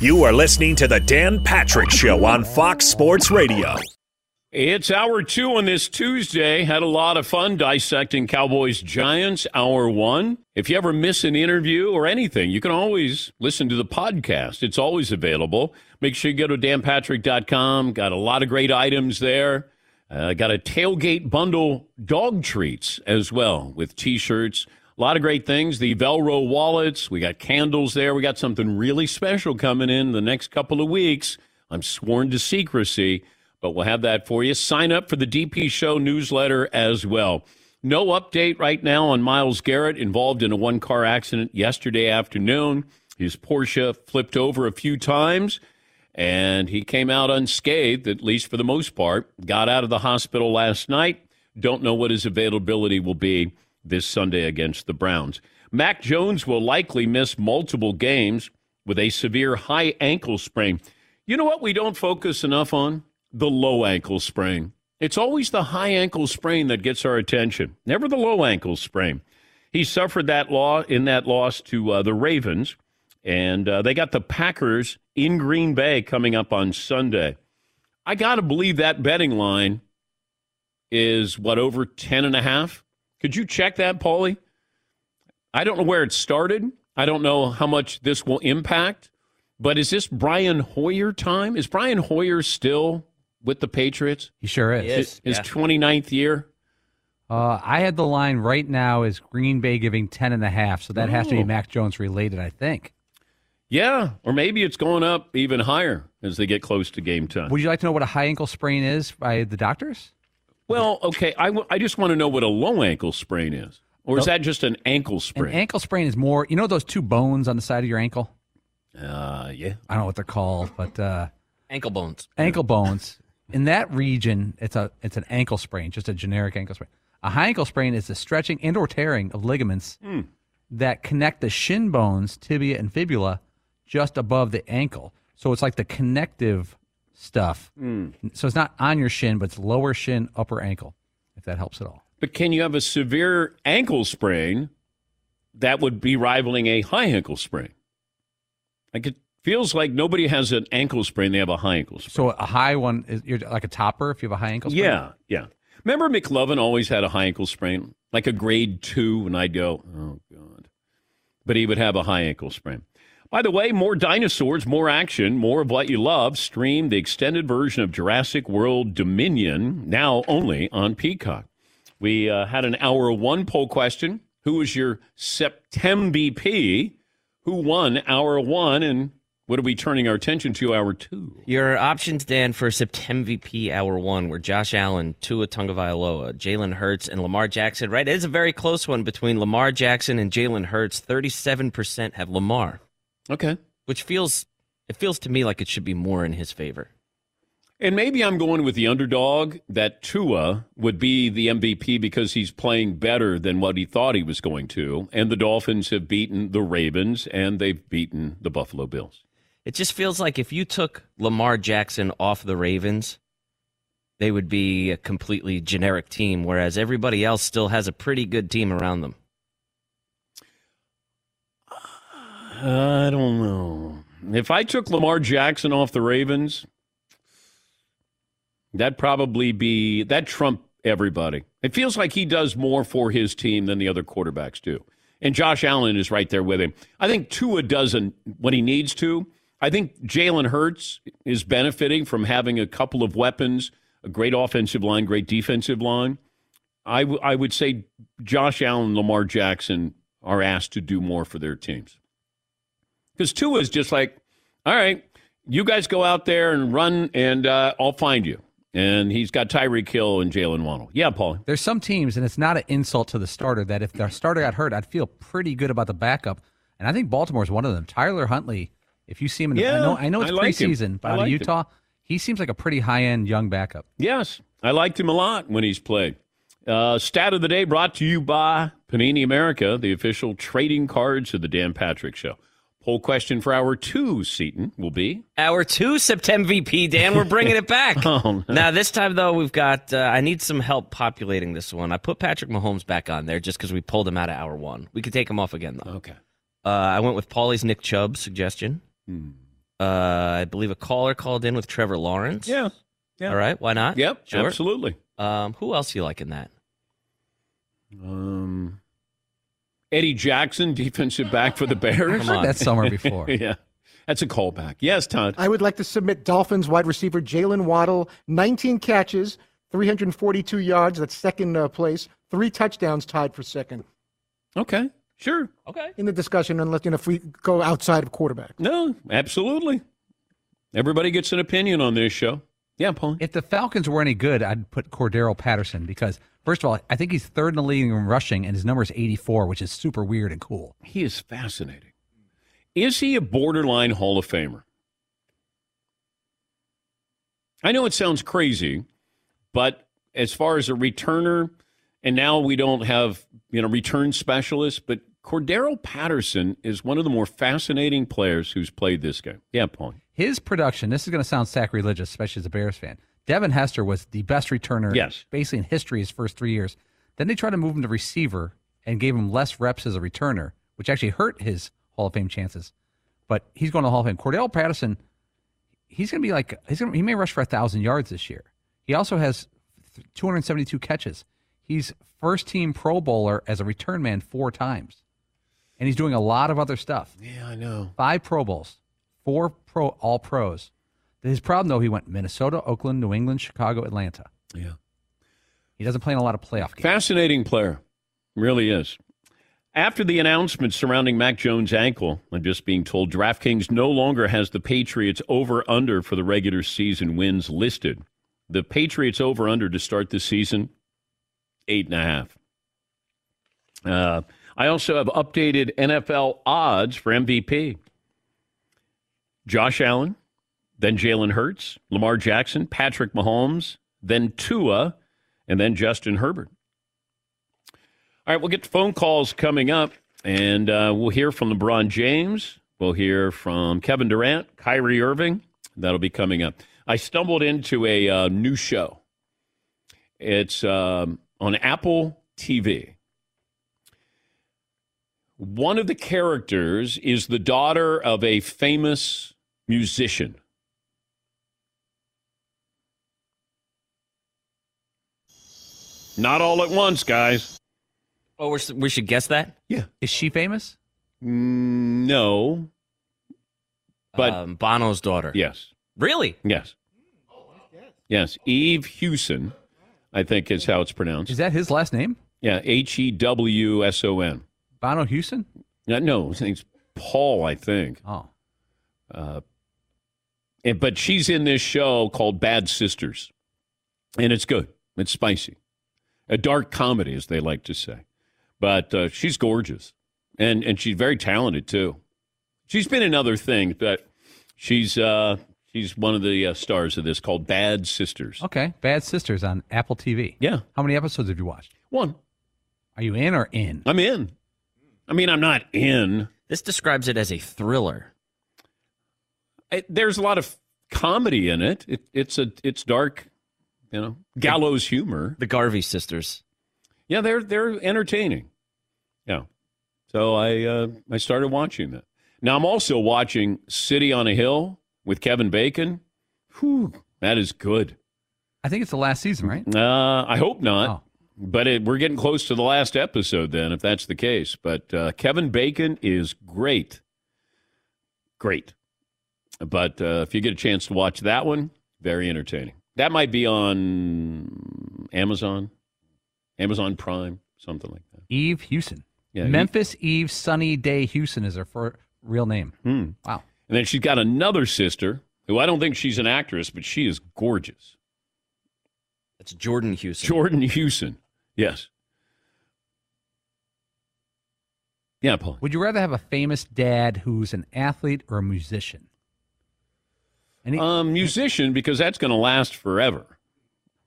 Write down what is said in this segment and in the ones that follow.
You are listening to the Dan Patrick Show on Fox Sports Radio. It's hour two on this Tuesday. Had a lot of fun dissecting Cowboys Giants, hour one. If you ever miss an interview or anything, you can always listen to the podcast. It's always available. Make sure you go to danpatrick.com. Got a lot of great items there. Uh, got a tailgate bundle dog treats as well with t shirts. A lot of great things. The Velcro wallets. We got candles there. We got something really special coming in the next couple of weeks. I'm sworn to secrecy, but we'll have that for you. Sign up for the DP Show newsletter as well. No update right now on Myles Garrett involved in a one car accident yesterday afternoon. His Porsche flipped over a few times and he came out unscathed, at least for the most part. Got out of the hospital last night. Don't know what his availability will be this Sunday against the Browns. Mac Jones will likely miss multiple games with a severe high ankle sprain. You know what we don't focus enough on? The low ankle sprain. It's always the high ankle sprain that gets our attention, never the low ankle sprain. He suffered that law in that loss to uh, the Ravens, and uh, they got the Packers in Green Bay coming up on Sunday. I got to believe that betting line is what over 10 and a half. Could you check that, Paulie? I don't know where it started. I don't know how much this will impact, but is this Brian Hoyer time? Is Brian Hoyer still with the Patriots? He sure is. He is his yeah. 29th year? Uh, I had the line right now is Green Bay giving 10 and a half, so that oh. has to be Mac Jones related, I think. Yeah, or maybe it's going up even higher as they get close to game time. Would you like to know what a high ankle sprain is by the doctors? Well, okay. I, w- I just want to know what a low ankle sprain is. Or is that just an ankle sprain? An ankle sprain is more, you know, those two bones on the side of your ankle? Uh, yeah. I don't know what they're called, but uh, ankle bones. Ankle bones. In that region, it's a it's an ankle sprain, just a generic ankle sprain. A high ankle sprain is the stretching and or tearing of ligaments mm. that connect the shin bones, tibia and fibula, just above the ankle. So it's like the connective stuff. Mm. So it's not on your shin, but it's lower shin, upper ankle, if that helps at all. But can you have a severe ankle sprain that would be rivaling a high ankle sprain? Like it feels like nobody has an ankle sprain; they have a high ankle sprain. So a high one is you're like a topper if you have a high ankle sprain. Yeah, yeah. Remember McLovin always had a high ankle sprain, like a grade two, and I'd go, oh god, but he would have a high ankle sprain. By the way, more dinosaurs, more action, more of what you love. Stream the extended version of Jurassic World Dominion now only on Peacock. We uh, had an hour one poll question. Who was your September BP? Who won hour one? And what are we turning our attention to hour two? Your options, Dan, for September MVP hour one were Josh Allen, Tua Tagovailoa, Jalen Hurts, and Lamar Jackson. Right, it is a very close one between Lamar Jackson and Jalen Hurts. Thirty-seven percent have Lamar. Okay. Which feels it feels to me like it should be more in his favor. And maybe I'm going with the underdog that Tua would be the MVP because he's playing better than what he thought he was going to. And the Dolphins have beaten the Ravens and they've beaten the Buffalo Bills. It just feels like if you took Lamar Jackson off the Ravens, they would be a completely generic team, whereas everybody else still has a pretty good team around them. I don't know. If I took Lamar Jackson off the Ravens, that'd probably be that trump everybody. It feels like he does more for his team than the other quarterbacks do. And Josh Allen is right there with him. I think Tua doesn't what he needs to. I think Jalen Hurts is benefiting from having a couple of weapons a great offensive line, great defensive line. I, w- I would say Josh Allen, Lamar Jackson are asked to do more for their teams. Because Tua is just like, all right, you guys go out there and run, and uh, I'll find you. And he's got Tyreek Hill and Jaylen Waddle. Yeah, Paul. There's some teams, and it's not an insult to the starter, that if the starter got hurt, I'd feel pretty good about the backup. And I think Baltimore's one of them. Tyler Huntley, if you see him in the, yeah, I know, I know it's I like preseason, but out of Utah, him. he seems like a pretty high end young backup. Yes, I liked him a lot when he's played. Uh, stat of the day brought to you by Panini America, the official trading cards of the Dan Patrick Show. Poll question for hour two, Seton, will be hour two, September VP. Dan, we're bringing it back. oh, now this time though, we've got. Uh, I need some help populating this one. I put Patrick Mahomes back on there just because we pulled him out of hour one. We could take him off again though. Okay. Uh, I went with Paulie's Nick Chubb suggestion. Hmm. Uh, I believe a caller called in with Trevor Lawrence. Yeah. yeah. All right. Why not? Yep. Sure. Absolutely. Um, who else you like in that? Um. Eddie Jackson, defensive back for the Bears. Come on. That's somewhere before. yeah. That's a callback. Yes, Todd. I would like to submit Dolphins wide receiver Jaylen Waddle, 19 catches, 342 yards. That's second uh, place. Three touchdowns tied for second. Okay. Sure. Okay. In the discussion, unless you know if we go outside of quarterback. No, absolutely. Everybody gets an opinion on this show. Yeah, Paul. If the Falcons were any good, I'd put Cordarrelle Patterson because first of all, I think he's third in the league in rushing, and his number is 84, which is super weird and cool. He is fascinating. Is he a borderline Hall of Famer? I know it sounds crazy, but as far as a returner, and now we don't have you know return specialists, but Cordarrelle Patterson is one of the more fascinating players who's played this game. Yeah, Paul. His production, this is going to sound sacrilegious, especially as a Bears fan. Devin Hester was the best returner yes. basically in history his first three years. Then they tried to move him to receiver and gave him less reps as a returner, which actually hurt his Hall of Fame chances. But he's going to the Hall of Fame. Cordarrelle Patterson, he's going to be like, he's going to, he may rush for a 1,000 yards this year. He also has 272 catches. He's first team Pro Bowler as a return man four times and he's doing a lot of other stuff. Yeah, I know. Five Pro Bowls, four Pro All Pros. His problem though, he went Minnesota, Oakland, New England, Chicago, Atlanta. Yeah, he doesn't play in a lot of playoff games. Fascinating player, really is. After the announcement surrounding Mac Jones' ankle, I'm just being told DraftKings no longer has the Patriots over under for the regular season wins listed. The Patriots over under to start the season, eight and a half. Uh, I also have updated NFL odds for MVP. Josh Allen, then Jalen Hurts, Lamar Jackson, Patrick Mahomes, then Tua, and then Justin Herbert. All right, we'll get to phone calls coming up, and uh, we'll hear from LeBron James. We'll hear from Kevin Durant, Kyrie Irving. That'll be coming up. I stumbled into a uh, new show. It's um, on Apple TV. One of the characters is the daughter of a famous musician. Not all at once, guys. Oh, we're, we should guess that? Yeah. Is she famous? Mm, no. But um, Bono's daughter. Yes. Really? Yes. Yes. Eve Hewson, I think is how it's pronounced. Is that his last name? Yeah. H E W S O N. Bono Hewson? No, no, his name's Paul, I think. Oh. Uh, and, but she's in this show called Bad Sisters, and it's good. It's spicy, a dark comedy, as they like to say. But uh, she's gorgeous, and and she's very talented too. She's been in other things, but she's uh, She's one of the uh, stars of this called Bad Sisters. Okay, Bad Sisters on Apple TV. Yeah. How many episodes have you watched? One. Are you in or in? I'm in. I mean, I'm not in. This describes it as a thriller. It, there's a lot of comedy in it. it. It's a it's dark, you know, gallows humor. The Garvey sisters. Yeah, they're they're entertaining. Yeah. So I uh, I started watching that. Now I'm also watching City on a Hill with Kevin Bacon. Whew, that is good. I think it's the last season, right? Uh, I hope not. Oh. But it, we're getting close to the last episode then, if that's the case. But uh, Kevin Bacon is great. Great. But uh, if you get a chance to watch that one, very entertaining. That might be on Amazon, Amazon Prime, something like that. Eve Hewson. Yeah, Memphis Eve Sunny Day Hewson is her fir- real name. Hmm. Wow. And then she's got another sister who I don't think she's an actress, but she is gorgeous. That's Jordan Hewson. Jordan Hewson. Yes. Yeah, Paul. Would you rather have a famous dad who's an athlete or a musician? Any, Um, musician, because that's going to last forever.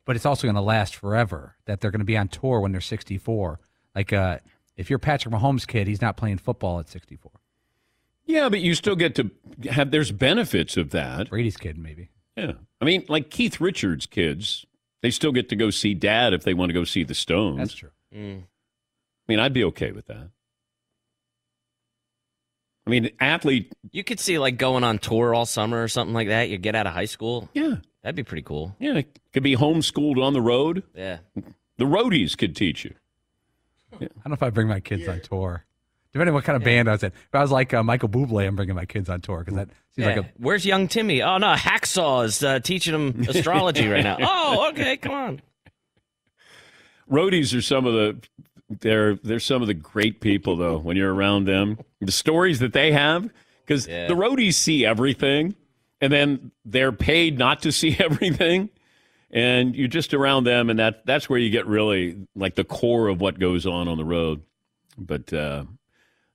but it's also going to last forever. That they're going to be on tour when they're 64. Like, uh, if you're Patrick Mahomes' kid, he's not playing football at 64. Yeah, but you still get to have, there's benefits of that. Brady's kid, maybe. Yeah. I mean, like Keith Richards' kids, they still get to go see dad if they want to go see the Stones. That's true. Mm. I mean, I'd be okay with that. I mean, athlete, You could see like going on tour all summer or something like that. You get out of high school. yeah. That'd be pretty cool. Yeah, could be homeschooled on the road. Yeah. The roadies could teach you. I don't know if I bring my kids on tour. Depending on what kind of band I was in. If I was like uh, Michael Bublé, I'm bringing my kids on tour because that seems Yeah. like a Where's young Timmy? Oh no, Hacksaw is uh, teaching them astrology right now. Oh, okay, come on. Roadies are some of the they're they're some of the great people though when you're around them. The stories that they have because Yeah. the roadies see everything and then they're paid not to see everything and you're just around them and that that's where you get really like the core of what goes on on the road. But uh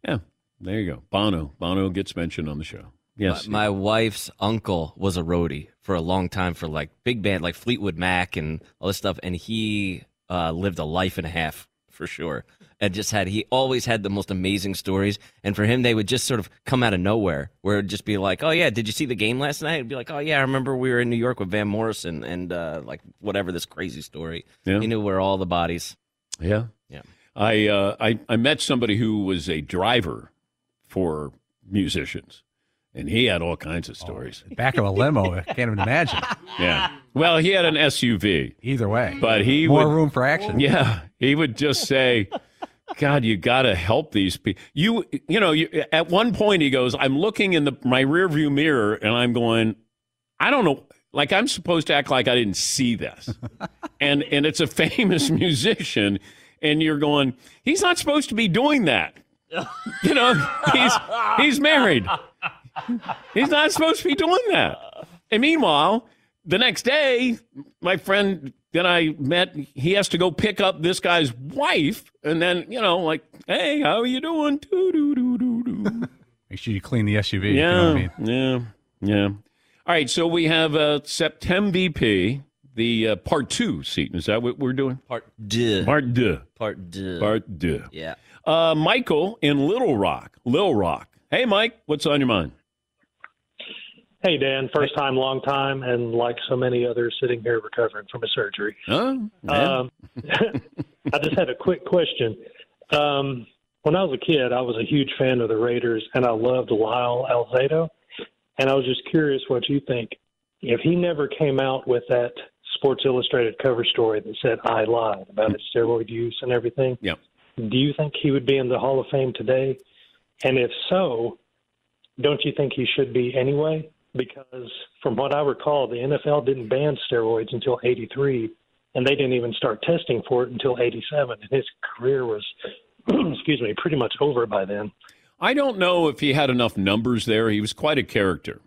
yeah, there you go. Bono, Bono gets mentioned on the show. Yes. My, my wife's uncle was a roadie for a long time for like big band like Fleetwood Mac and all this stuff, and he uh, lived a life and a half for sure. And just had he always had the most amazing stories, and for him they would just sort of come out of nowhere, where it'd just be like, "Oh yeah, did you see the game last night?" It'd be like, "Oh yeah, I remember we were in New York with Van Morrison and uh, like whatever this crazy story." Yeah. He knew where all the bodies. Yeah. Yeah. I, uh, I I met somebody who was a driver for musicians, and he had all kinds of stories. Oh, back of a limo. I can't even imagine. Yeah. Well, he had an SUV, Either way, but he more would. room for action. Yeah, he would just say, "God, you got to help these people." You you know, you, at one point he goes, "I'm looking in the my rearview mirror, and I'm going, I don't know." Like I'm supposed to act like I didn't see this, and and it's a famous musician, and you're going, he's not supposed to be doing that. You know, he's he's married. He's not supposed to be doing that. And meanwhile, the next day, my friend that I met, he has to go pick up this guy's wife, and then you know, like, hey, how are you doing? Doo, doo, doo, doo, doo. Make sure you clean the SUV. Yeah, You know what I mean? yeah, yeah. All right, so we have uh, September VP, the uh, part two seat. Is that what we're doing? Part deux. Part deux. Part deux. Part deux. yeah. Uh, Michael in Little Rock. Little Rock. Hey, Mike, what's on your mind? Hey, Dan. First time, long time, and like so many others, sitting here recovering from a surgery. Oh. Um, I just had a quick question. Um, when I was a kid, I was a huge fan of the Raiders, and I loved Lyle Alzado. And I was just curious what you think. If he never came out with that Sports Illustrated cover story that said "I lied" about his steroid use and everything, Yep. do you think he would be in the Hall of Fame today? And if so, don't you think he should be anyway? Because from what I recall, the NFL didn't ban steroids until '83, and they didn't even start testing for it until '87. And his career was, excuse me, pretty much over by then. I don't know if he had enough numbers there. He was quite a character.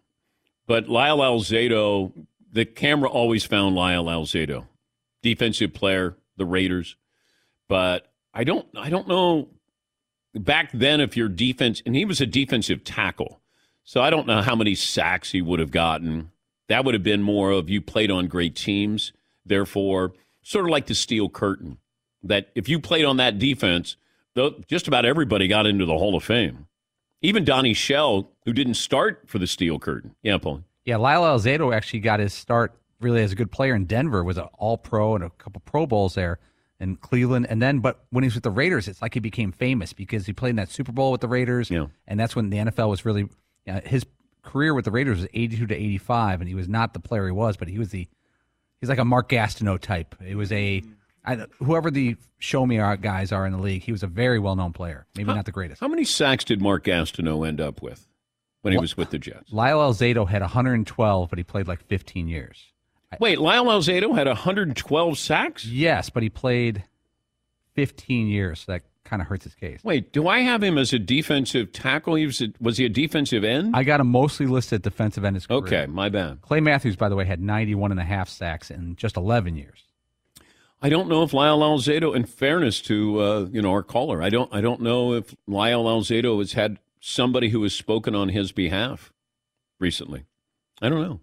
But Lyle Alzado, the camera always found Lyle Alzado, defensive player, the Raiders. But I don't I don't know back then if your defense and he was a defensive tackle. So I don't know how many sacks he would have gotten. That would have been more of you played on great teams, therefore, sort of like the steel curtain. That if you played on that defense, though, just about everybody got into the Hall of Fame. Even Donnie Shell, who didn't start for the steel curtain. Yeah, Paul. Yeah, Lyle Alzado actually got his start really as a good player in Denver, was an all pro and a couple Pro Bowls there in Cleveland. And then, but when he was with the Raiders, it's like he became famous because he played in that Super Bowl with the Raiders. Yeah. And that's when the NFL was really, know, his career with the Raiders was 82 to 85, and he was not the player he was, but he was the, he's like a Mark Gastineau type. It was a, I, whoever the show me guys are in the league, he was a very well known player. Maybe how, not the greatest. How many sacks did Mark Gastineau end up with when he was with the Jets? Lyle Alzado had 112, but he played like 15 years. Wait, Lyle Alzado had 112 sacks? Yes, but he played 15 years. So that kind of hurts his case. Wait, do I have him as a defensive tackle? He was, a, was he a defensive end? I got him mostly listed defensive end. His career. Okay, my bad. Clay Matthews, by the way, had 91 and a half sacks in just 11 years. I don't know if Lyle Alzado, in fairness to uh, you know our caller, I don't I don't know if Lyle Alzado has had somebody who has spoken on his behalf recently. I don't know.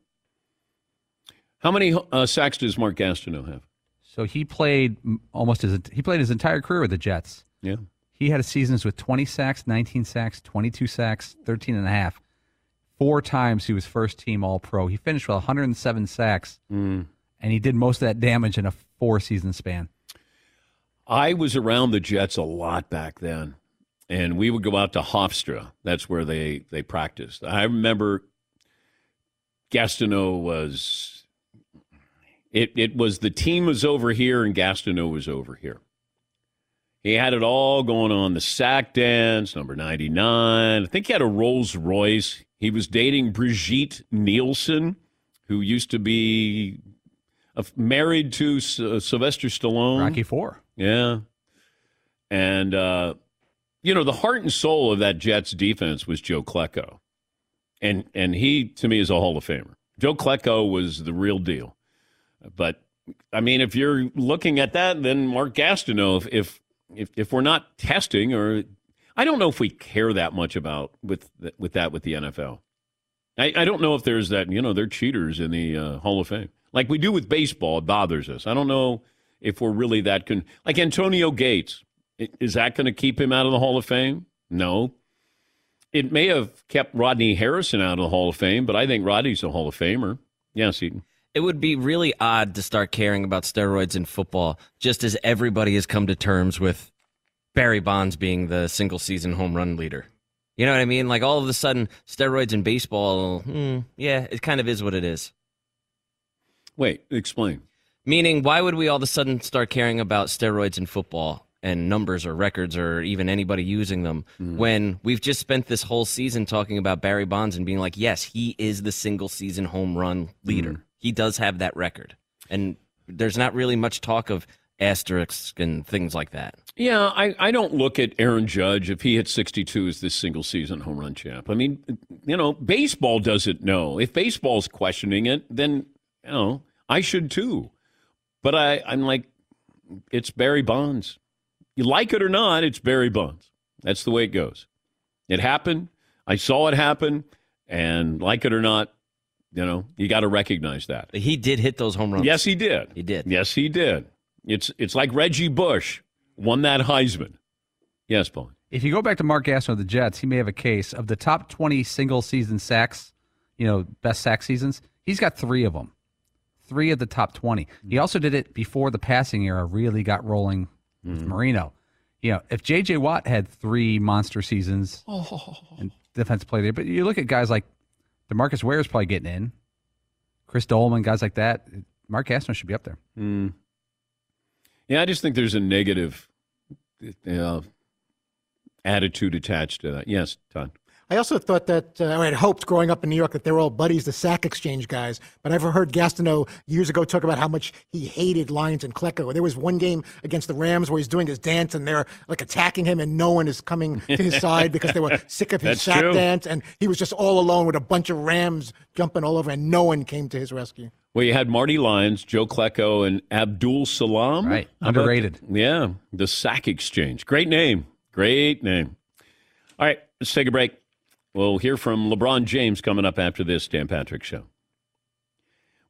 How many uh, sacks does Mark Gastineau have? So he played almost his he played his entire career with the Jets. Yeah. He had seasons with 20 sacks, 19 sacks, 22 sacks, 13 and a half. Four times he was first team All Pro. He finished with 107 sacks, mm. and he did most of that damage in a four season span. I was around the Jets a lot back then, and we would go out to Hofstra. That's where they they practiced. I remember Gastineau was it, it was the team was over here and Gastineau was over here. He had it all going on the sack dance, number 99. I think he had a Rolls Royce. He was dating Brigitte Nielsen, who used to be married to uh, Sylvester Stallone. Rocky Four. Yeah. And, uh, you know, the heart and soul of that Jets defense was Joe Klecko. And, and he, to me, is a Hall of Famer. Joe Klecko was the real deal. But I mean, if you're looking at that, then Mark Gastineau, if if if, if we're not testing, or I don't know if we care that much about with with that with the NFL. I, I don't know if there's that you know they're cheaters in the uh, Hall of Fame like we do with baseball. It bothers us. I don't know if we're really that con like Antonio Gates. Is that going to keep him out of the Hall of Fame? No. It may have kept Rodney Harrison out of the Hall of Fame, but I think Rodney's a Hall of Famer. Yes, Eden. It would be really odd to start caring about steroids in football, just as everybody has come to terms with Barry Bonds being the single season home run leader. You know what I mean? Like all of a sudden, steroids in baseball, hmm, yeah, it kind of is what it is. Wait, explain. Meaning, why would we all of a sudden start caring about steroids in football and numbers or records or even anybody using them mm. when we've just spent this whole season talking about Barry Bonds and being like, yes, he is the single season home run leader. Mm he does have that record. And there's not really much talk of asterisks and things like that. Yeah, I, I don't look at Aaron Judge if he hits 62 as this single season home run champ. I mean, you know, baseball doesn't know. If baseball's questioning it, then, you know, I should too. But I, I'm like, it's Barry Bonds. You like it or not, it's Barry Bonds. That's the way it goes. It happened. I saw it happen. And like it or not, you know, you got to recognize that. He did hit those home runs. Yes, he did. He did. Yes, he did. It's it's like Reggie Bush won that Heisman. Yes, Paul. If you go back to Mark Gastineau of the Jets, he may have a case of the top 20 single season sacks, you know, best sack seasons. He's got 3 of them. 3 of the top 20. He also did it before the passing era really got rolling with mm. Marino. You know, if J.J. Watt had 3 monster seasons oh. and defense play there, but you look at guys like Demarcus is probably getting in. Chris Doleman, guys like that. Mark Gastineau should be up there. Mm. Yeah, I just think there's a negative uh, attitude attached to that. Yes, Todd. I also thought that, uh, I had hoped growing up in New York that they were all buddies, the sack exchange guys. But I've heard Gastineau years ago talk about how much he hated Lyons and Klecko. There was one game against the Rams where he's doing his dance and they're like attacking him and no one is coming to his side because they were sick of his sack true. dance. And he was just all alone with a bunch of Rams jumping all over and no one came to his rescue. Well, you had Marty Lyons, Joe Klecko, and Abdul Salaam. Right. Underrated. yeah. The sack exchange. Great name. Great name. All right. Let's take a break. We'll hear from LeBron James coming up after this Dan Patrick Show.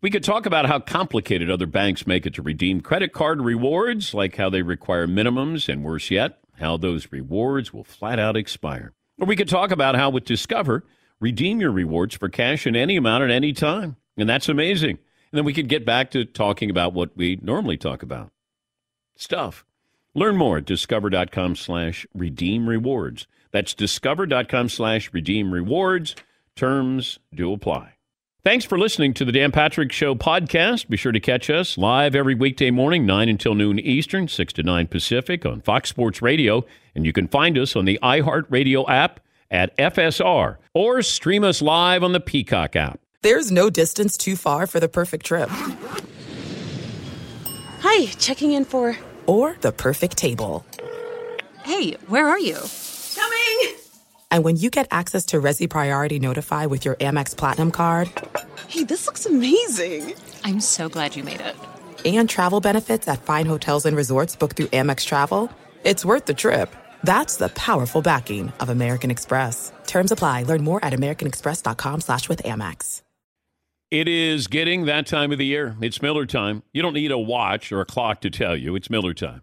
We could talk about how complicated other banks make it to redeem credit card rewards, like how they require minimums, and worse yet, how those rewards will flat out expire. Or we could talk about how with Discover, redeem your rewards for cash in any amount at any time. And that's amazing. And then we could get back to talking about what we normally talk about stuff. Learn more at discover.com slash redeem rewards. That's discover.com slash redeem rewards. Terms do apply. Thanks for listening to the Dan Patrick Show podcast. Be sure to catch us live every weekday morning, 9 until noon Eastern, 6 to 9 Pacific on Fox Sports Radio. And you can find us on the iHeartRadio app at FSR or stream us live on the Peacock app. There's no distance too far for the perfect trip. Hi, checking in for. Or the perfect table. Hey, where are you? Coming! And when you get access to Resy Priority Notify with your Amex Platinum card. Hey, this looks amazing! I'm so glad you made it. And travel benefits at fine hotels and resorts booked through Amex Travel. It's worth the trip. That's the powerful backing of American Express. Terms apply. Learn more at americanexpress.com slash with Amex. It is getting that time of the year. It's Miller time. You don't need a watch or a clock to tell you. It's Miller time.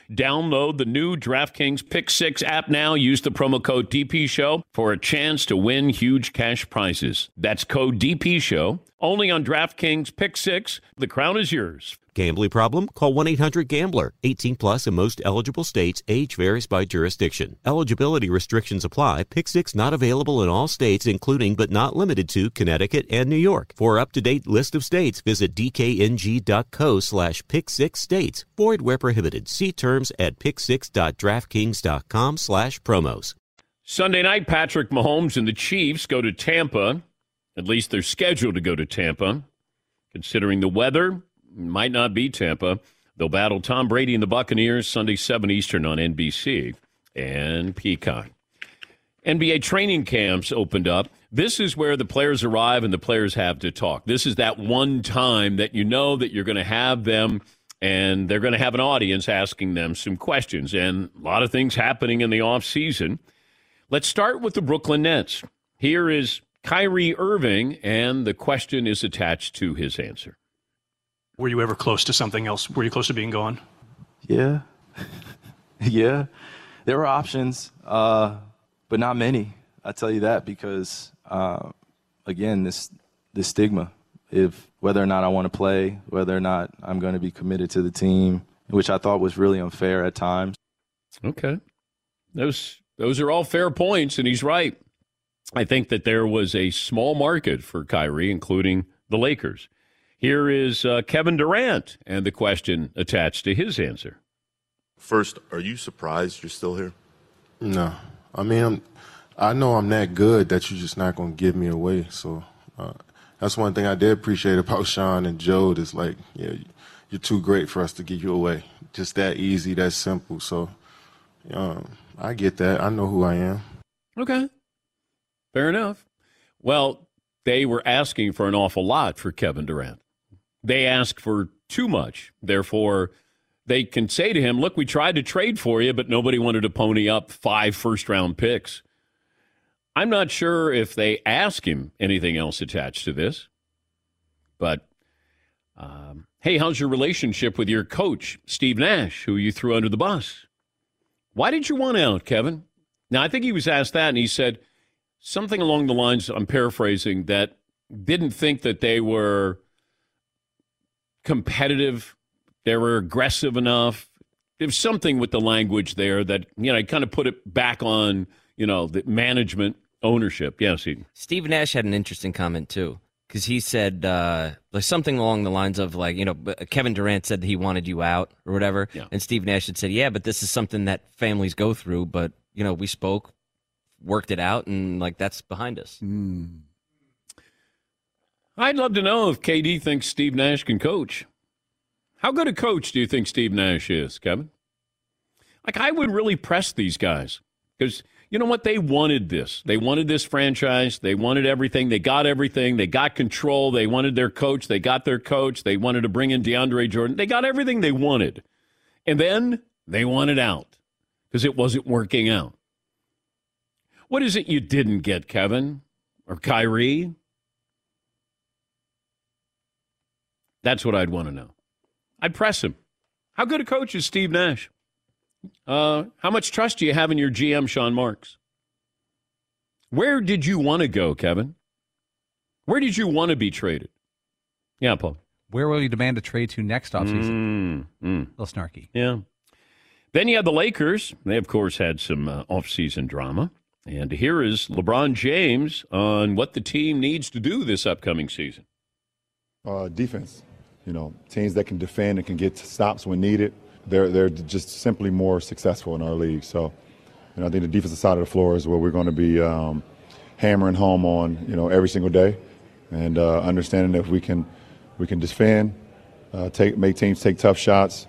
Download the new DraftKings Pick 6 app now. Use the promo code DP Show for a chance to win huge cash prizes. That's code DP Show only on DraftKings Pick 6. The crown is yours. Gambling problem? Call 1 800 Gambler. 18 plus in most eligible states. Age varies by jurisdiction. Eligibility restrictions apply. Pick six not available in all states, including but not limited to Connecticut and New York. For up to date list of states, visit dkng.co slash pick six states. Void where prohibited. See terms at pick6.draftkings.com slash promos. Sunday night, Patrick Mahomes and the Chiefs go to Tampa. At least they're scheduled to go to Tampa. Considering the weather, might not be Tampa. They'll battle Tom Brady and the Buccaneers Sunday 7 Eastern on NBC and Peacock. NBA training camps opened up. This is where the players arrive and the players have to talk. This is that one time that you know that you're going to have them and they're going to have an audience asking them some questions and a lot of things happening in the off season. Let's start with the Brooklyn Nets. Here is Kyrie Irving and the question is attached to his answer. Were you ever close to something else? Were you close to being gone? Yeah. yeah. There were options, uh, but not many. I tell you that because, uh, again, this, this stigma, if whether or not I want to play, whether or not I'm going to be committed to the team, which I thought was really unfair at times. Okay. Those those are all fair points, and he's right. I think that there was a small market for Kyrie, including the Lakers. Here is uh, Kevin Durant and the question attached to his answer. First, are you surprised you're still here? No, I mean, I'm, I know I'm that good that you're just not going to give me away. So uh, that's one thing I did appreciate about Sean and Joe. Is like, yeah, you're too great for us to give you away. Just that easy, that simple. So um, I get that. I know who I am. Okay. Fair enough. Well, they were asking for an awful lot for Kevin Durant. They asked for too much. Therefore, they can say to him, Look, we tried to trade for you, but nobody wanted to pony up five first round picks. I'm not sure if they ask him anything else attached to this, but um, hey, how's your relationship with your coach, Steve Nash, who you threw under the bus? Why did you want out, Kevin? Now, I think he was asked that, and he said something along the lines, I'm paraphrasing, that didn't think that they were competitive, they were aggressive enough. There's something with the language there that, you know, I kind of put it back on, you know, the management ownership. Yes, Eden. Steve Nash had an interesting comment, too because he said uh, like something along the lines of like you know Kevin Durant said that he wanted you out or whatever, yeah. and Steve Nash had said yeah, but this is something that families go through. But you know we spoke, worked it out, and like that's behind us. Mm. I'd love to know if KD thinks Steve Nash can coach. How good a coach do you think Steve Nash is, Kevin? Like I would really press these guys because you know what? They wanted this. They wanted this franchise. They wanted everything. They got everything. They got control. They wanted their coach. They got their coach. They wanted to bring in DeAndre Jordan. They got everything they wanted. And then they wanted out because it wasn't working out. What is it you didn't get, Kevin? Or Kyrie? That's what I'd want to know. I'd press him. How good a coach is Steve Nash? Uh, how much trust do you have in your GM, Sean Marks? Where did you want to go, Kevin? Where did you want to be traded? Yeah, Paul. Where will you demand a trade to next offseason? Mm, mm. A little snarky. Yeah. Then you had the Lakers. They, of course, had some uh, offseason drama. And here is LeBron James on what the team needs to do this upcoming season. Uh, defense. You know, teams that can defend and can get stops when needed they're they're just simply more successful in our league. So, you know, I think the defensive side of the floor is where we're going to be um, hammering home on, you know, every single day, and uh, understanding if we can we can defend, uh, take make teams take tough shots,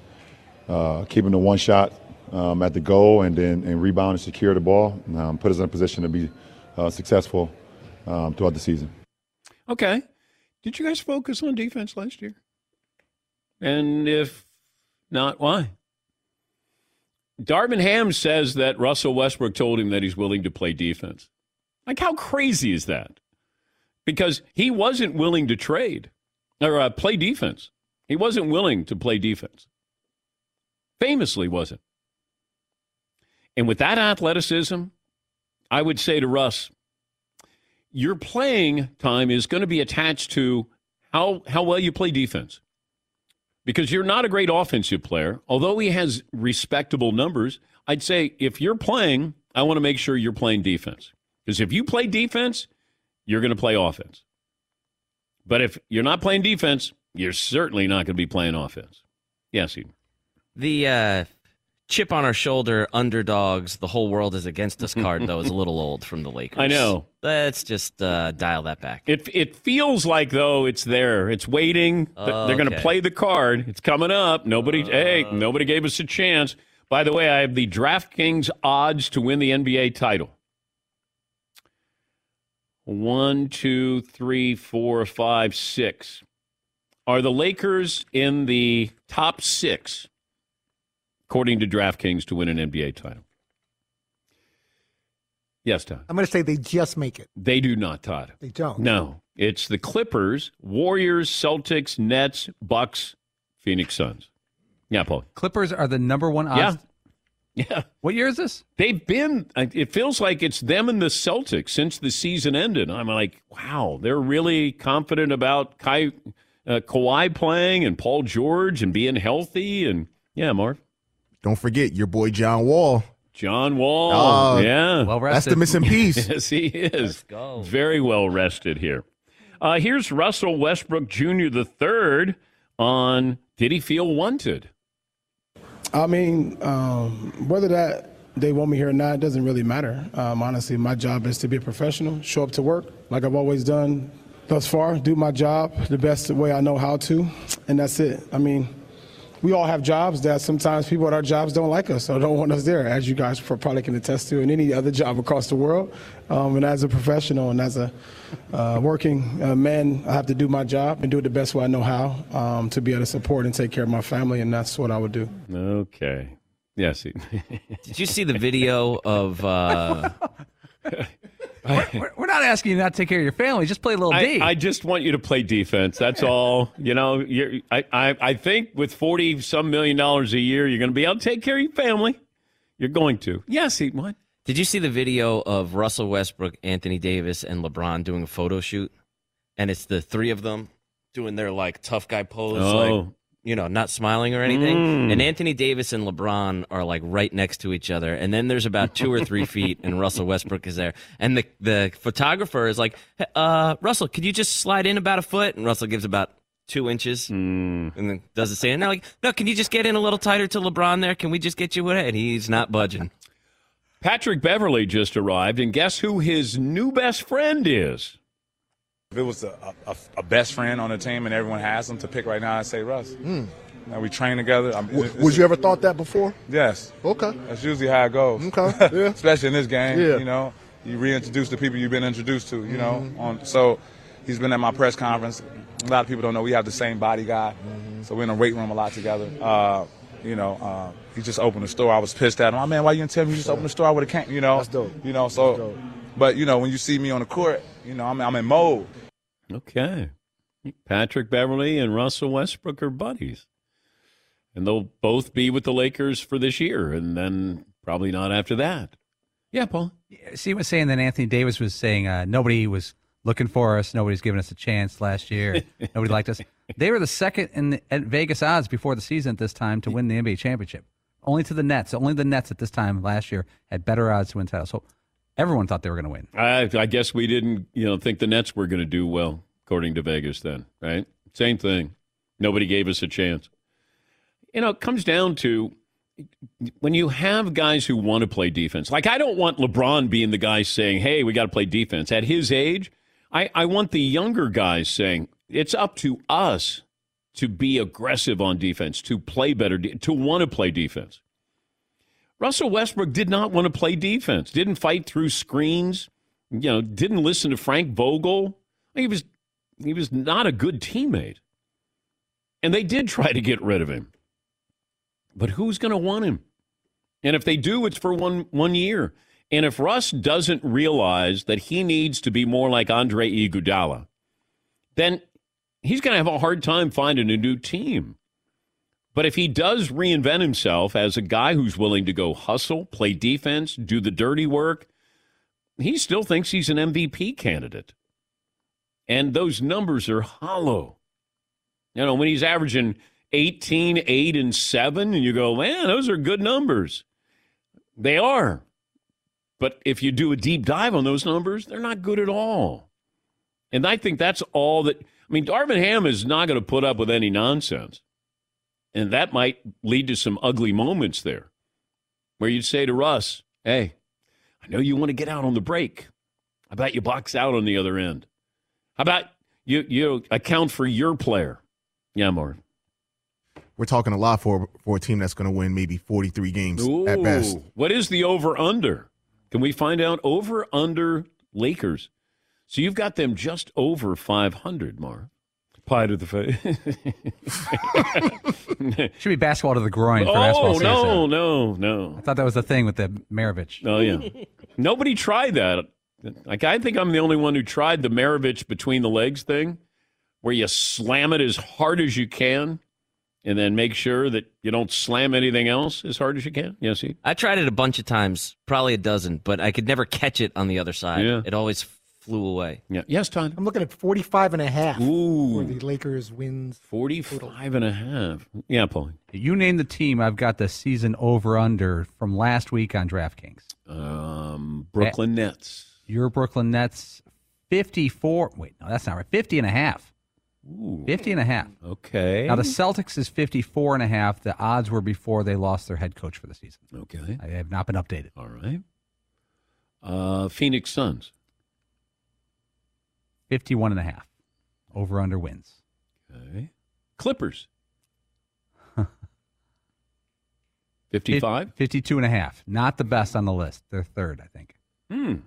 uh, keeping the one shot um, at the goal, and then and rebound and secure the ball, um, put us in a position to be uh, successful um, throughout the season. Okay, did you guys focus on defense last year? And if not why. Darvin Ham says that Russell Westbrook told him that he's willing to play defense. Like, how crazy is that? Because he wasn't willing to trade or uh, play defense. He wasn't willing to play defense. Famously wasn't. And with that athleticism, I would say to Russ, your playing time is going to be attached to how, how well you play defense because you're not a great offensive player. Although he has respectable numbers, I'd say if you're playing, I want to make sure you're playing defense. Because if you play defense, you're going to play offense. But if you're not playing defense, you're certainly not going to be playing offense. Yes, Eden. The uh, chip on our shoulder, underdogs, the whole world is against us card, though, is a little old from the Lakers. I know. Let's just uh, dial that back. It it feels like though it's there. It's waiting. They're going to play the card. It's coming up. Nobody. hey, nobody gave us a chance. By the way, I have the DraftKings odds to win the NBA title. One, two, three, four, five, six. Are the Lakers in the top six, according to DraftKings, to win an NBA title? Yes, Todd. I'm going to say they just make it. They do not, Todd. They don't. No, it's the Clippers, Warriors, Celtics, Nets, Bucks, Phoenix Suns. Yeah, Paul. Clippers are the number one odds. Yeah. Yeah. What year is this? They've been, it feels like it's them and the Celtics since the season ended. I'm like, wow, they're really confident about Kai, uh, Kawhi playing and Paul George and being healthy. And yeah, Marv. Don't forget your boy John Wall. John Wall. Oh, yeah. Well That's the missing piece. yes, he is. Let's go. Very well rested here. Uh, here's Russell Westbrook Jr. the third on Did he feel wanted? I mean, um, whether that they want me here or not doesn't really matter. Um, honestly, my job is to be a professional, show up to work like I've always done thus far, do my job the best way I know how to, and that's it. I mean, we all have jobs that sometimes people at our jobs don't like us or don't want us there, as you guys probably can attest to in any other job across the world. Um, and as a professional and as a uh, working uh, man, I have to do my job and do it the best way I know how um, to be able to support and take care of my family, and that's what I would do. Okay. Yes. he- Did you see the video of? Uh, We're, we're not asking you not to take care of your family. Just play a little I, D. I just want you to play defense. That's all. You know, you're, I, I, I think with 40 some million dollars a year, you're going to be able to take care of your family. You're going to. Yes, he, what? did you see the video of Russell Westbrook, Anthony Davis, and LeBron doing a photo shoot? And it's the three of them doing their like tough guy pose, Oh. like you know, not smiling or anything. Mm. And Anthony Davis and LeBron are like right next to each other. And then there's about two or three feet, and Russell Westbrook is there. And the the photographer is like, "Hey, uh, Russell, could you just slide in about a foot? And Russell gives about two inches, Mm. and then does the same. And they're like, no, can you just get in a little tighter to LeBron there? Can we just get you? And he's not budging. Patrick Beverley just arrived, and guess who his new best friend is? If it was a, a, a best friend on the team and everyone has them to pick right now, I'd say Russ. Now, we train together. I'm, W- would you ever thought that before? Yes. Okay. That's usually how it goes. Okay, yeah. Especially in this game. Yeah. You know, you reintroduce the people you've been introduced to. You know, Mhm. on so he's been at my press conference. A lot of people don't know we have the same body guy, Mm-hmm. so we're in the weight room a lot together. Uh, you know, uh, he just opened the store. I was pissed at him. Oh man, why you didn't tell me you just opened the store? I would have came. You know, That's dope. You know, so. But you know, when you see me on the court, you know, I'm, I'm in mode. Okay. Patrick Beverley and Russell Westbrook are buddies. And they'll both be with the Lakers for this year, and then probably not after that. Yeah, Paul. See, was saying that Anthony Davis was saying uh, nobody was looking for us, nobody's giving us a chance last year, nobody liked us. They were the second in the, at Vegas odds before the season at this time to win the NBA championship. Only to the Nets. Only the Nets at this time last year had better odds to win titles. So everyone thought they were going to win. I, I guess we didn't, you know, think the Nets were going to do well, according to Vegas. Then, right? Same thing. Nobody gave us a chance. You know, it comes down to when you have guys who want to play defense. Like I don't want LeBron being the guy saying, "Hey, we got to play defense." At his age, I, I want the younger guys saying, "It's up to us to be aggressive on defense, to play better, to want to play defense." Russell Westbrook did not want to play defense, didn't fight through screens, you know, didn't listen to Frank Vogel. He was he was not a good teammate. And they did try to get rid of him. But who's going to want him? And if they do, it's for one one year. And if Russ doesn't realize that he needs to be more like Andre Iguodala, then he's going to have a hard time finding a new team. But if he does reinvent himself as a guy who's willing to go hustle, play defense, do the dirty work, he still thinks he's an MVP candidate. And those numbers are hollow. You know, when he's averaging 18, 8, and 7, and you go, man, those are good numbers. They are. But if you do a deep dive on those numbers, they're not good at all. And I think that's all that. I mean, Darvin Ham is not going to put up with any nonsense. And that might lead to some ugly moments there where you'd say to Russ, hey, I know you want to get out on the break. How about you box out on the other end? How about you, you account for your player? Yeah, Marv. We're talking a lot for for a team that's going to win maybe 43 games at best. What is the over under? Can we find out over under Lakers? So you've got them just over 500, Marv. Pie to the face. Should be basketball to the groin for oh, basketball no, no, no. I thought that was the thing with the Maravich. Oh, yeah. Nobody tried that. Like, I think I'm the only one who tried the Maravich between the legs thing, where you slam it as hard as you can and then make sure that you don't slam anything else as hard as you can. Yes, he. I tried it a bunch of times, probably a dozen, but I could never catch it on the other side. Yeah. It always flew away. Yeah. Yes, Todd. I'm looking at 45 and a half Ooh. for the Lakers wins. 45 and a half. Yeah, Paul. You name the team. I've got the season over under from last week on DraftKings. Um, Brooklyn Nets. Your Brooklyn Nets 54. Wait, no, that's not right. 50 and a half. Ooh. 50 and a half. Okay. Now the Celtics is 54 and a half. The odds were before they lost their head coach for the season. Okay. I have not been updated. All right. Uh, Phoenix Suns. 51 and a half. Over under wins. Okay. Clippers. 55? 52 and a half. Not the best on the list. They're third, I think. Hmm. Who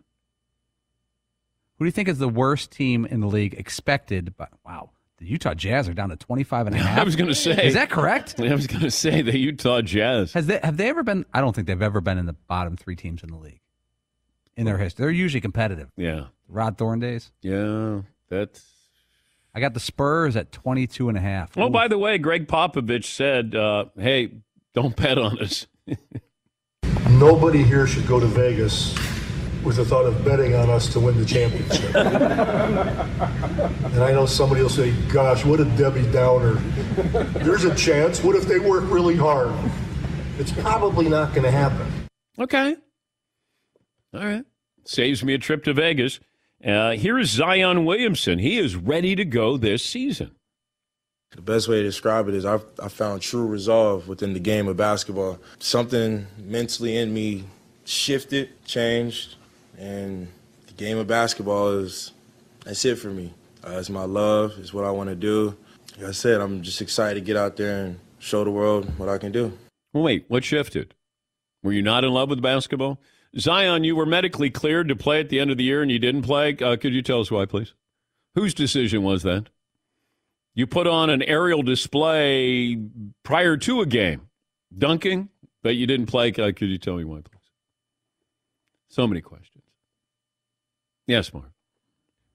do you think is the worst team in the league expected? But wow, the Utah Jazz are down to 25 and a half. I was going to say. Is that correct? I was going to say the Utah Jazz. Has they have they ever been I don't think they've ever been in the bottom 3 teams in the league. In their history. They're usually competitive. Yeah. Rod Thorn days. Yeah, that's. I got the Spurs at 22 and a half. Oh, Ooh. by the way, Gregg Popovich said, uh, hey, don't bet on us. Nobody here should go to Vegas with the thought of betting on us to win the championship. and I know somebody will say, gosh, what a Debbie Downer. There's a chance. What if they work really hard? It's probably not going to happen. Okay. All right. Saves me a trip to Vegas. Uh, here is Zion Williamson. He is ready to go this season. The best way to describe it is I've, I found true resolve within the game of basketball. Something mentally in me shifted, changed, and the game of basketball is that's it for me. Uh, it's my love. It's what I want to do. Like I said, I'm just excited to get out there and show the world what I can do. Wait, what shifted? Were you not in love with basketball? Zion, you were medically cleared to play at the end of the year and you didn't play. Uh, could you tell us why, please? Whose decision was that? You put on an aerial display prior to a game, dunking, but you didn't play. Uh, could you tell me why, please? So many questions. Yes, Mark.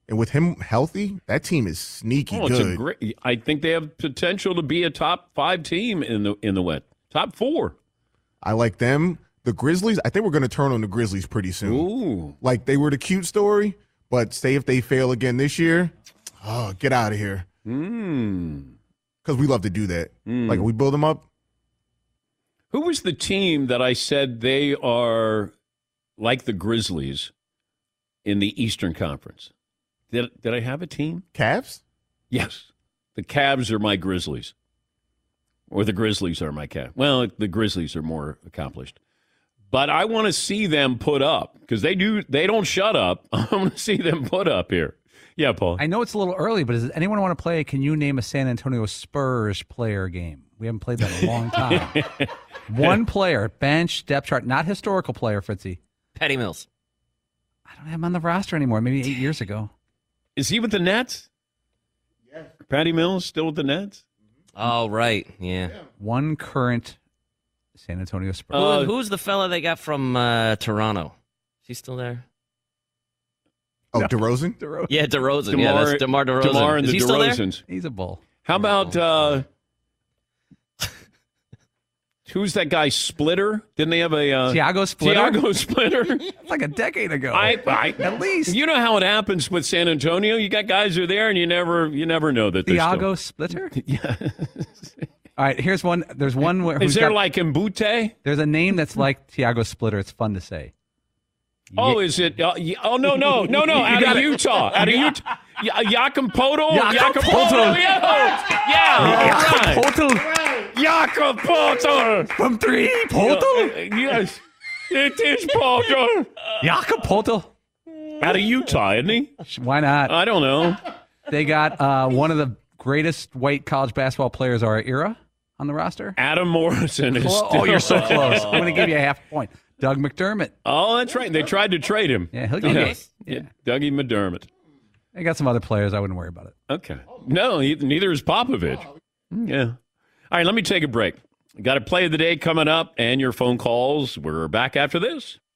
And with him healthy, that team is sneaky Oh, it's good. a great. I think they have potential to be a top five team in the in the West. Top four. I like them. The Grizzlies, I think we're going to turn on the Grizzlies pretty soon. Ooh. Like they were the cute story, but say if they fail again this year, oh, get out of here. Mm. Because we love to do that. Mm. Like we build them up. Who was the team that I said they are like the Grizzlies in the Eastern Conference? Did did I have a team? Cavs? Yes. The Cavs are my Grizzlies. Or the Grizzlies are my Cavs. Well, the Grizzlies are more accomplished. But I want to see them put up because they do they don't shut up. I want to see them put up here. Yeah, Paul. I know it's a little early, but does anyone want to play? Can you name a San Antonio Spurs player game? We haven't played that in a long time. One player, bench, depth chart, not historical player, Fritzy. Patty Mills. I don't have him on the roster anymore. Maybe eight years ago. Is he with the Nets? Yeah. Patty Mills still with the Nets? Oh, right. Yeah. One current San Antonio Spurs. Who- who's the fella they got from uh, Toronto? Is he still there? Oh, DeRozan? DeRozan. Yeah, DeRozan. yeah, that's DeMar DeRozan. DeMar and Is the he still there? DeRozans. He's a bull. How about uh, who's that guy? Splitter? Didn't they have a uh, Tiago Splitter? Tiago Splitter. Like a decade ago. I, I, At least. You know how it happens with San Antonio. You got guys who are there, and you never, you never know that they're Tiago Splitter? Yeah. All right, here's one. There's one where. Is there got- like Mbute? There's a name that's like Tiago Splitter. It's fun to say. Oh, is it? Uh, oh no, no, no, no! Out of. Utah, out of Utah. Y-? Jakob Podol, Podol. Yeah, right. Portal from three. Portal. Yes, it is Podol. Jakob Poeltl. Out of Utah, isn't he? Why not? I don't know. They got uh, one of the greatest white college basketball players of our era on the roster. Adam Morrison is. Clo- oh, still- oh, you're so close. I'm going to give you a half point. Doug McDermott. Oh, that's right. They tried to trade him. Yeah, he'll get yeah. it. yeah. Dougie McDermott. They got some other players. I wouldn't worry about it. Okay. No, neither is Popovich. Mm, yeah. All right, let me take a break. Got a play of the day coming up and your phone calls. We're back after this.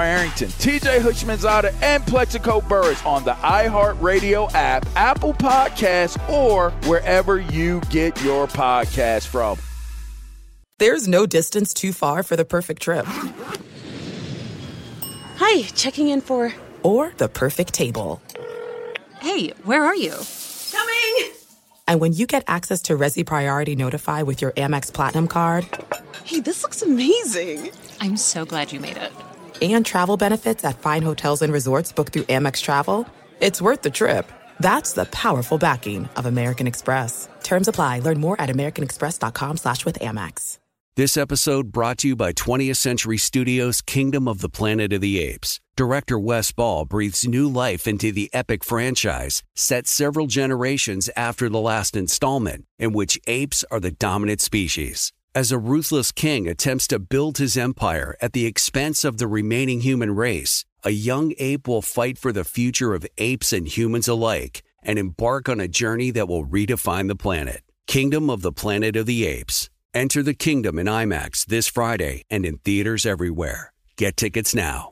Arrington, TJ Houshmandzadeh, and Plaxico Burress on the iHeartRadio app, Apple Podcasts, or wherever you get your podcast from. There's no distance too far for the perfect trip. Hi, checking in for. Or the perfect table. Hey, where are you? Coming! And when you get access to Resy Priority Notify with your Amex Platinum card. Hey, this looks amazing! I'm so glad you made it. And travel benefits at fine hotels and resorts booked through Amex Travel. It's worth the trip. That's the powerful backing of American Express. Terms apply. Learn more at americanexpress.com slash with Amex. This episode brought to you by 20th Century Studios' Kingdom of the Planet of the Apes. Director Wes Ball breathes new life into the epic franchise, set several generations after the last installment, in which apes are the dominant species. As a ruthless king attempts to build his empire at the expense of the remaining human race, a young ape will fight for the future of apes and humans alike and embark on a journey that will redefine the planet. Kingdom of the Planet of the Apes. Enter the kingdom in IMAX this Friday and in theaters everywhere. Get tickets now.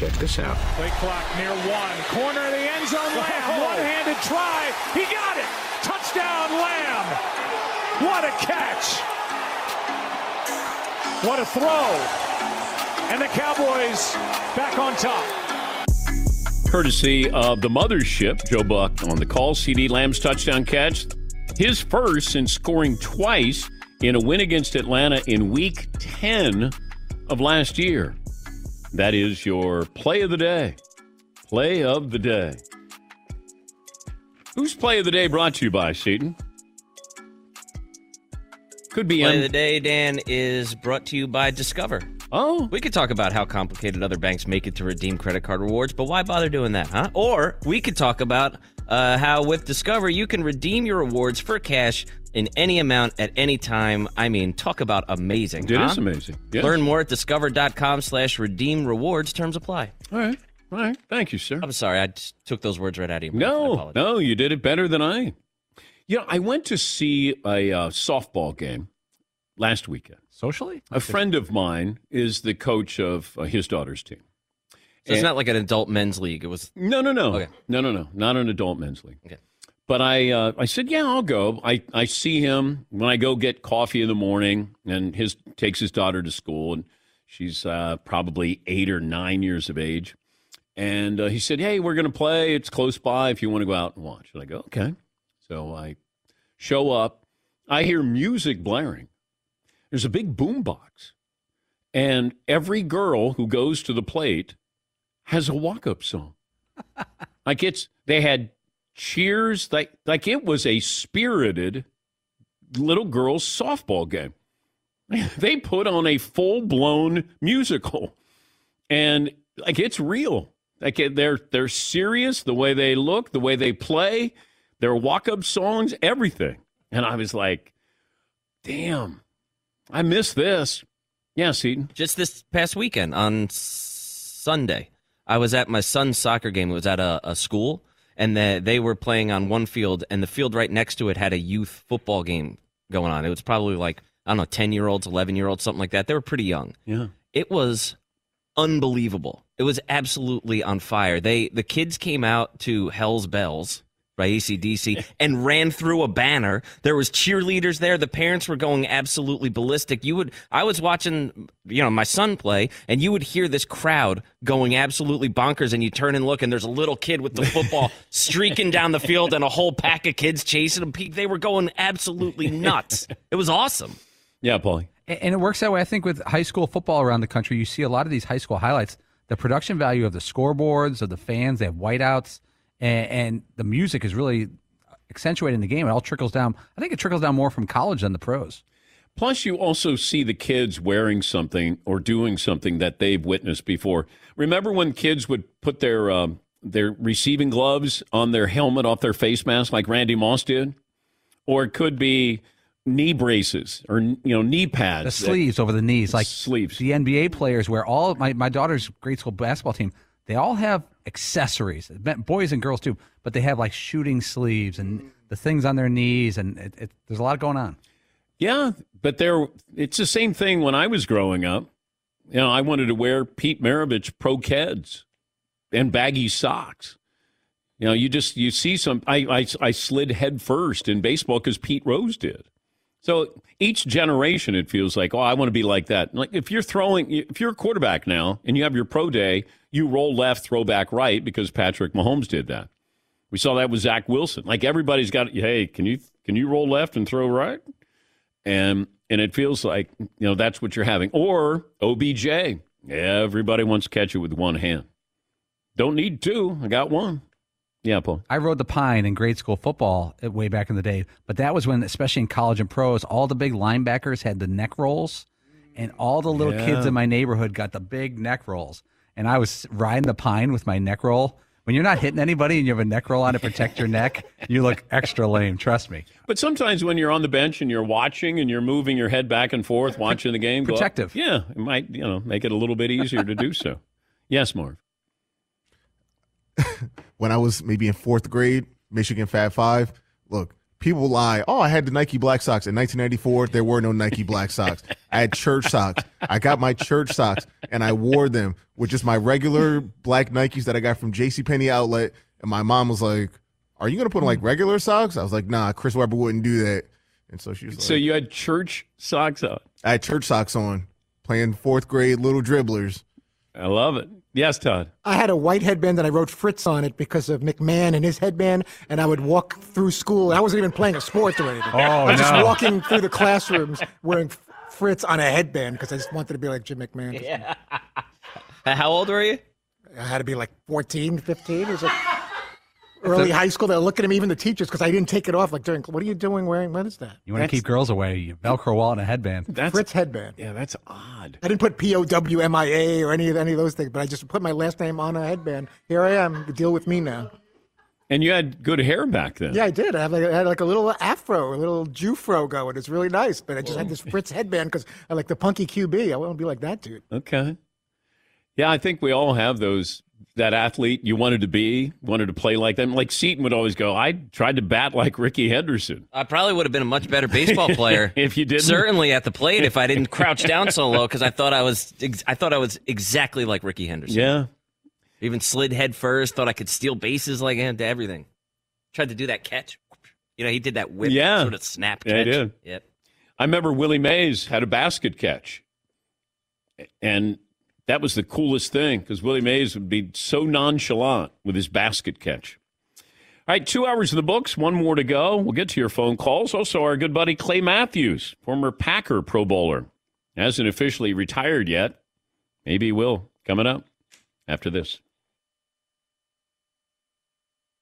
Check this out. Play clock near one. Corner of the end zone. Lamb. One-handed try. He got it. Touchdown, Lamb. What a catch. What a throw. And the Cowboys back on top. Courtesy of the mothership, Joe Buck on the call, CeeDee Lamb's touchdown catch. His first since scoring twice in a win against Atlanta in week 10 of last year. That is your play of the day. Play of the day. Whose play of the day brought to you by Seton? Could be Play of the day, Dan, is brought to you by Discover. Oh. We could talk about how complicated other banks make it to redeem credit card rewards, but why bother doing that, huh? Or we could talk about uh, how with Discover you can redeem your rewards for cash in any amount at any time. I mean, talk about amazing. It huh? is amazing. Yes. Learn more at discover.com slash redeem rewards. Terms apply. All right. All right. Thank you, sir. I'm sorry. I just took those words right out of your mouth. No, no, you did it better than I. You know, I went to see a uh, softball game last weekend. Socially? A friend of mine is the coach of uh, his daughter's team. So it's And- not like an adult men's league. It was No, no, no. Okay. No, no, no. Not an adult men's league. Okay. But I, uh, I said, yeah, I'll go. I, I see him when I go get coffee in the morning, and his takes his daughter to school, and she's uh, probably eight or nine years of age. And uh, he said, hey, we're going to play. It's close by if you want to go out and watch. And I go, okay. So I show up. I hear music blaring. There's a big boom box, and every girl who goes to the plate has a walk-up song. like it's they had cheers like like it was a spirited little girls softball game. They put on a full-blown musical. And like it's real. Like they're they're serious the way they look, the way they play, their walk-up songs, everything. And I was like, "Damn. I miss this." Yeah, Seton. Just this past weekend on Sunday, I was at my son's soccer game. It was at a, a school, and the, they were playing on one field, and the field right next to it had a youth football game going on. It was probably like, I don't know, 10 year olds, 11 year olds, something like that. They were pretty young. Yeah. It was unbelievable. It was absolutely on fire. They The kids came out to Hell's Bells by ACDC and ran through a banner. There was cheerleaders there. The parents were going absolutely ballistic. You would I was watching, you know, my son play and you would hear this crowd going absolutely bonkers and you turn and look and there's a little kid with the football streaking down the field and a whole pack of kids chasing him. They were going absolutely nuts. It was awesome. Yeah, Paulie. And it works that way. I think with high school football around the country, you see a lot of these high school highlights. The production value of the scoreboards, of the fans, they have whiteouts, and, and the music is really accentuating the game. It all trickles down. I think it trickles down more from college than the pros. Plus, you also see the kids wearing something or doing something that they've witnessed before. Remember when kids would put their um, their receiving gloves on their helmet off their face mask, like Randy Moss did, or it could be knee braces or you know knee pads. The sleeves over the knees, like sleeves. The NBA players wear all. My my daughter's grade school basketball team. They all have accessories, boys and girls too. But they have like shooting sleeves and the things on their knees, and it, it, there's a lot going on. Yeah, but there it's the same thing when I was growing up. You know, I wanted to wear Pete Maravich Pro Keds and baggy socks. You know, you just you see some. I I, I slid head first in baseball because Pete Rose did. So each generation, it feels like, oh, I want to be like that. Like if you're throwing, if you're a quarterback now and you have your pro day, you roll left, throw back right because Patrick Mahomes did that. We saw that with Zach Wilson. Like everybody's got, hey, can you can you roll left and throw right? And and it feels like you know that's what you're having. Or OBJ, everybody wants to catch it with one hand. Don't need two. I got one. Yeah, Paul. I rode the pine in grade school football uh, way back in the day, but that was when, especially in college and pros, all the big linebackers had the neck rolls, and all the little Yeah. kids in my neighborhood got the big neck rolls. And I was riding the pine with my neck roll. When you're not hitting anybody and you have a neck roll on to protect your neck, you look extra lame. Trust me. But sometimes when you're on the bench and you're watching and you're moving your head back and forth, watching the game, go Protective. yeah, it might you know make it a little bit easier to do so. Yes, Marv. when I was maybe in fourth grade, Michigan Fab Five. Look, people lie. Oh, I had the Nike Black Socks in 1994. There were no Nike Black Socks. I had church socks. I got my church socks and I wore them with just my regular black Nikes that I got from J.C. Penney outlet. And my mom was like, "Are you gonna put on like regular socks?" I was like, "Nah, Chris Webber wouldn't do that." And so she was like, So you had church socks on. I had church socks on, playing fourth grade little dribblers. I love it. Yes, Todd. I had a white headband and I wrote Fritz on it because of McMahon and his headband. And I would walk through school. I wasn't even playing a sport or anything. Oh, I was just walking through the classrooms wearing Fritz on a headband because I just wanted to be like Jim McMahon. Yeah. How old were you? I had to be like 14, 15. It was like early high school. They're looking at me, even the teachers, because I didn't take it off. Like during, what are you doing wearing? What is that? You want to keep girls away. You Velcro wall and a headband. That's Fritz headband. Yeah, that's odd. I didn't put P O W M I A or any of any of those things, but I just put my last name on a headband. Here I am. Deal with me now. And you had good hair back then. Yeah, I did. I had like, I had like a little afro, a little Jufro going. It's really nice. But I just had this Fritz headband because I like the punky QB. I want to be like that dude. Okay. Yeah, I think we all have those. That athlete you wanted to be, wanted to play like them. Like Seton would always go, I tried to bat like Rickey Henderson. I probably would have been a much better baseball player if you didn't. Certainly at the plate if I didn't crouch down so low because I thought I was ex- I thought I was exactly like Rickey Henderson. Yeah. Even slid head first. Thought I could steal bases like him to everything. Tried to do that catch. You know, he did that whip Yeah. sort of snap catch. Yeah, I did. Yep. I remember Willie Mays had a basket catch. And that was the coolest thing because Willie Mays would be so nonchalant with his basket catch. All right, two hours of the books, one more to go. We'll get to your phone calls. Also, our good buddy Clay Matthews, former Packer Pro Bowler, hasn't officially retired yet. Maybe he will. Coming up after this.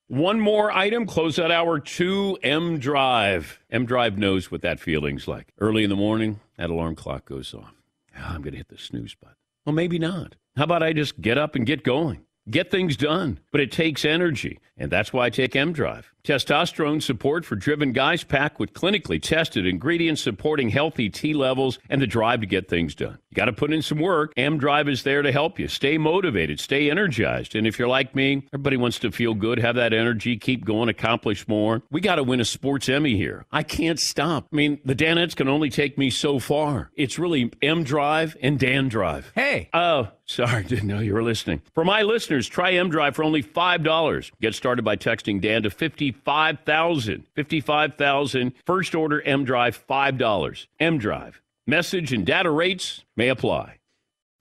One more item, close out hour two, M Drive. M Drive knows what that feeling's like. Early in the morning, that alarm clock goes off. Ah, I'm going to hit the snooze button. Well, maybe not. How about I just get up and get going? Get things done. But it takes energy, and that's why I take M Drive. Testosterone support for driven guys packed with clinically tested ingredients supporting healthy T levels and the drive to get things done. You got to put in some work. M Drive is there to help you. Stay motivated, stay energized. And if you're like me, everybody wants to feel good, have that energy, keep going, accomplish more. We got to win a sports Emmy here. I can't stop. I mean, the Danettes can only take me so far. It's really M Drive and Dan Drive. Hey. Oh, sorry, didn't know you were listening. For my listeners, try M Drive for only $5. Get started by texting Dan to 55,000. 55,000. First order M Drive, $5. M Drive. Message and data rates may apply.